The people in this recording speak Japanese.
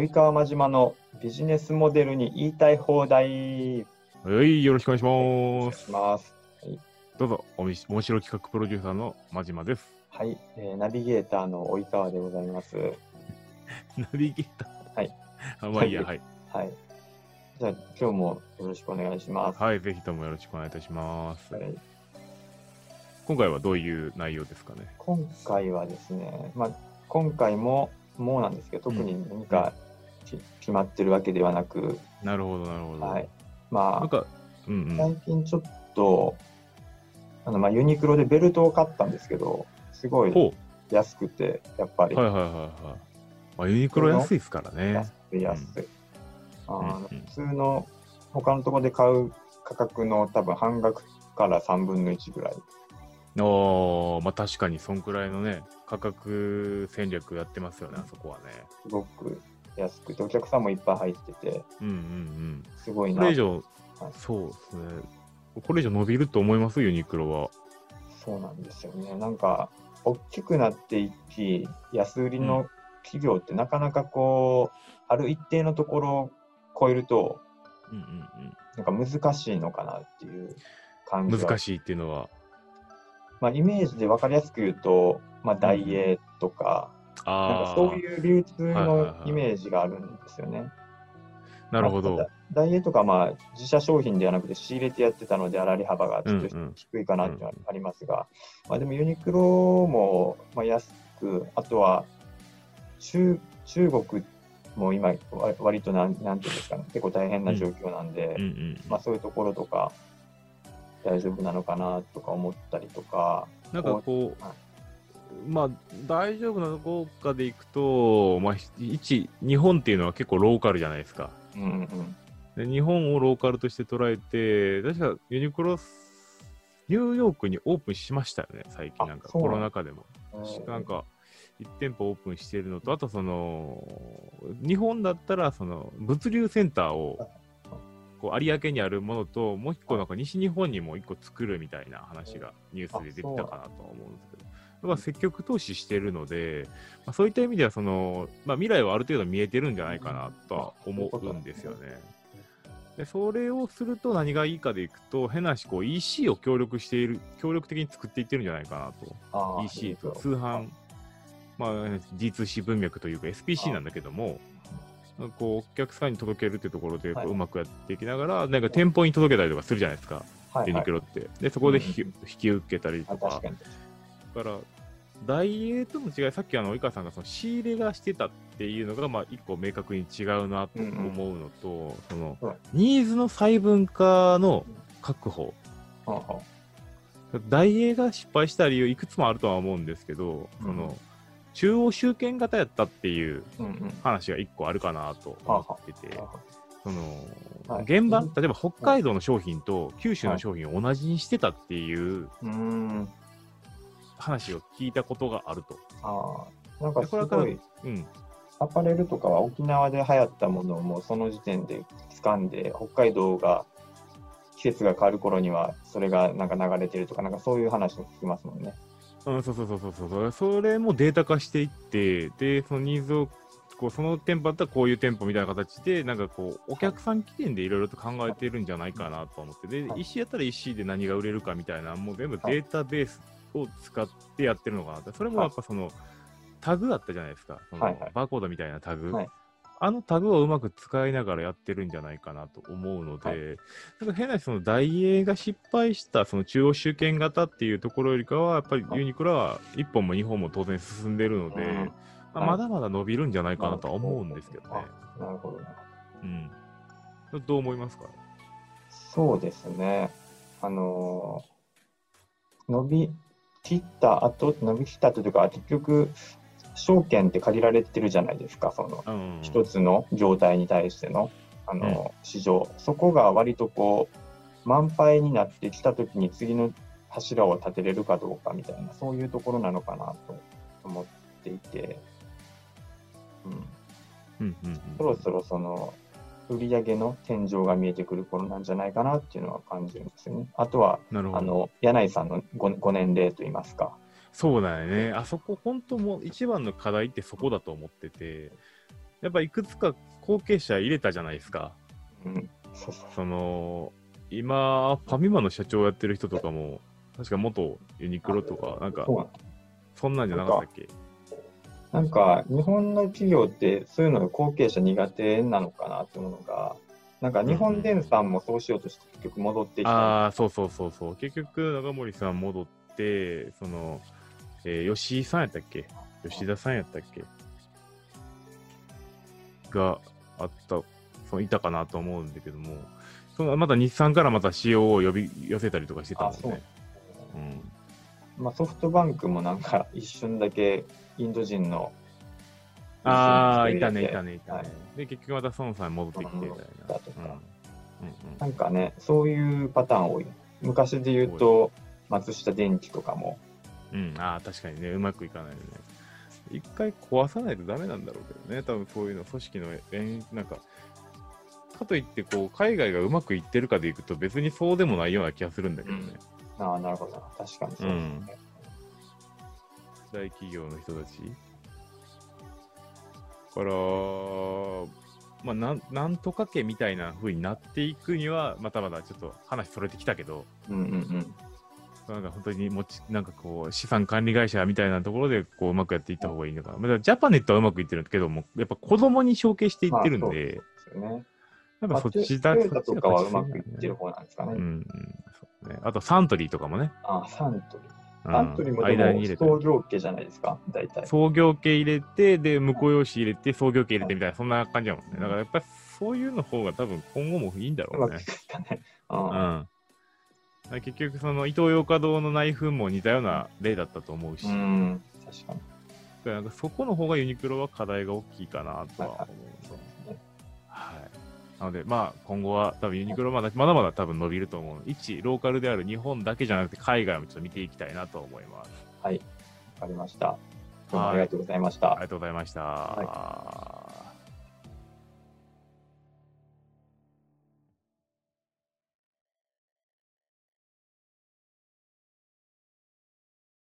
及川真島のビジネスモデルに言いたい放題。はい、よろしくお願いします。ます。どうぞ、おみし面白企画プロデューサーの真島です。はい、えーナビゲーターの及川でございます。ナビゲーター？はい。あまあいいや、はい。はい。じゃあ、今日もよろしくお願いします。はい、ぜひともよろしくお願いいたします。はい今回はどういう内容ですかね？今回はですね、まあ、今回も、もうなんですけど、特に何かき決まってるわけではなく、なるほど、なるほど。はい。まなんか、うんうあ、ん。最近ちょっと、あの、まあ、ユニクロでベルトを買ったんですけど、すごいほ安くて、やっぱりう。はいはいはいはい。まあ、ユニクロ安いですからね安。い安い。あのうんうん普通の他のところで買う価格の多分半額から3分の1ぐらい。おーまあ確かにそんくらいのね、価格戦略やってますよね、あそこはね。すごく安くて、お客さんもいっぱい入ってて、うんうんうん。すごいな。これ以上はい、そうですね。これ以上伸びると思います、ユニクロは。そうなんですよね。なんか、大きくなっていき、安売りの企業ってなかなかこう、ある一定のところを超えると、うんうんなんか難しいのかなっていう感うん。じは難しいっていうのは。まあ、イメージで分かりやすく言うと、まあ、ダイエーとか、なんかそういう流通のはいイメージがあるんですよね。なるほどまあ。ダイエーとかまあ自社商品ではなくて仕入れてやってたので、粗利幅がちょっとうんうん低いかなっていうのはありますが、まあ、でもユニクロもまあ安く、あとは中中国も今、わ割となんなんていうんですかね、結構大変な状況なんで、うんうん。まあ、そういうところとか、大丈夫なのかなとか思ったりとか、なんかこはう、まあ、大丈夫な効果でいくと、まあ、一、日本っていうのは結構ローカルじゃないですか。うんうんで日本をローカルとして捉えて、確かユニクロ、ニューヨークにオープンしましたよね、最近。あなんかコロナ禍でも。うんなんか、1店舗オープンしてるのと、あとその、日本だったら、その、物流センターを、こう有明にあるものと、もう一個なんか西日本にも一個作るみたいな話がニュースで出てたかなとは思うんですけど、積極投資してるので、まあ、そういった意味ではその、まあ、未来はある程度見えてるんじゃないかなとは思うんですよね。でそれをすると何がいいかでいくと、変な話、こう EC を協力している、協力的に作っていってるんじゃないかなと。EC と通販、まあ、D2C 文脈というか SPC なんだけども、こうお客さんに届けるってところでこはいううまくやっていきながら、なんか店舗に届けたりとかするじゃないですか、ユニはいはいクロって。で、そこで引き,、受けたりあとか。確から、ダイエーとの違い、さっきあの、及川さんがその仕入れがしてたっていうのが、まあ、一個明確に違うなと思うのと、そのはい、ニーズの細分化の確保。はあはダイエーが失敗した理由いくつもあるとは思うんですけど、うん。その中央集権型やったっていうあうんうん。話が一個あるかなと思ってて、はその、はい。現場、例えば北海道の商品と九州の商品を同じにしてたっていう。話を聞いたことがあると。ああ。なんかすごい、うん。アパレルとかは沖縄で流行ったものをもうその時点で掴んで、北海道が季節が変わる頃にはそれがなんか流れてるとか、なんかそういう話も聞きますもんね。うん、そうそうそうそうそう。それもデータ化していって、で、そのニーズを、こうその店舗だったらこういう店舗みたいな形で、なんかこう、お客さん起点でいろいろと考えてるんじゃないかなと思って、では、い EC やったら EC で何が売れるかみたいな、もう全部データベースを使ってやってるのかなって、それもやっぱその、タグあったじゃないですか、そのはいはい。バーコードみたいなタグ。はい。あのタグをうまく使いながらやってるんじゃないかなと思うので、はい。なんか変な話その大英が失敗したその中央集権型っていうところよりかは、やっぱりユニクロは1本も2本も当然進んでるので、うん。まあ、はい。まだまだ伸びるんじゃないかなとは思うんですけどね。なるほど。ね。うん。どう思いますか？そうですね。あのー伸び切った後、伸び切った後というか、結局、証券って借りられてるじゃないですか、その、うん。一つの業態に対しての、あの、市場。そこが割とこう、満杯になってきたときに次の柱を立てれるかどうかみたいな、そういうところなのかなと思っていて、うんそろそろその売り上げの天井が見えてくる頃なんじゃないかなっていうのは感じるんですよね。あとは。あの、柳井さんのごご年齢といいますか。そうだよね。あそこ、本当もう一番の課題ってそこだと思ってて、やっぱいくつか後継者入れたじゃないですか。うん。そうそう。その、今、ファミマの社長やってる人とかも、確か元ユニクロとか、なんかそんなんじゃなかったっけ？なんか、日本の企業って、そういうのが後継者苦手なのかなっていうのが、なんか日本電産もそうしようとして、結局戻ってきた。ああ、そうそうそうそう。結局、長森さん戻って、その、えー吉井さんやったっけ？吉田さんやったっけ？があった、そのいたかなと思うんだけども、そのまた日産からまた仕様を呼び寄せたりとかしてたもんね。うん、まあ、ソフトバンクもなんか一瞬だけインド人のああ、いたね、いたね、いたね。はいで、結局また孫さん戻ってきてみたいな。だとかうんうんうんなんかね、そういうパターン多い。昔で言うと、松下電器とかも、うん、ああ、確かにね、うまくいかないよね。一回壊さないとダメなんだろうけどね、多分そういうの、組織の連、なんか、かといって、こう、海外がうまくいってるかでいくと、別にそうでもないような気がするんだけどね。ああ、なるほど。確かにそうですね。大企業の人たち。だから、まあ、なんなんとか家みたいな風になっていくには、またまだちょっと話それてきたけど、うんうんうん。なんか本当に持ち、なんかこう、資産管理会社みたいなところで、こう、うまくやっていった方がいいのかな。まあジャパネットはうまくいってるけども、やっぱ子供に承継していってるんで、ですよね。やっぱまあそっちだ、トヨタとかはうまくいってる方なんですかね。うん、うん、そうね。あとサントリーとかもね。ああ、サントリー。うんサントリーもでも創業家じゃないですか、大体。創業系入れて、で、向こう用紙入れて、創業系入れてみたいな、そんな感じだもんね。だからやっぱりそういうの方が多分今後もいいんだろうね。ううんん。結局、その伊東洋華堂の内紛も似たような例だったと思うし、うん、確かに。だからなんかそこの方がユニクロは課題が大きいかなとは思う。なので、まあ、今後は多分ユニクロまだまだまだ多分伸びると思う。一、ローカルである日本だけじゃなくて、海外もちょっと見ていきたいなと思います。はい、わかりました。どうもありがとうございました。ありがとうございました。は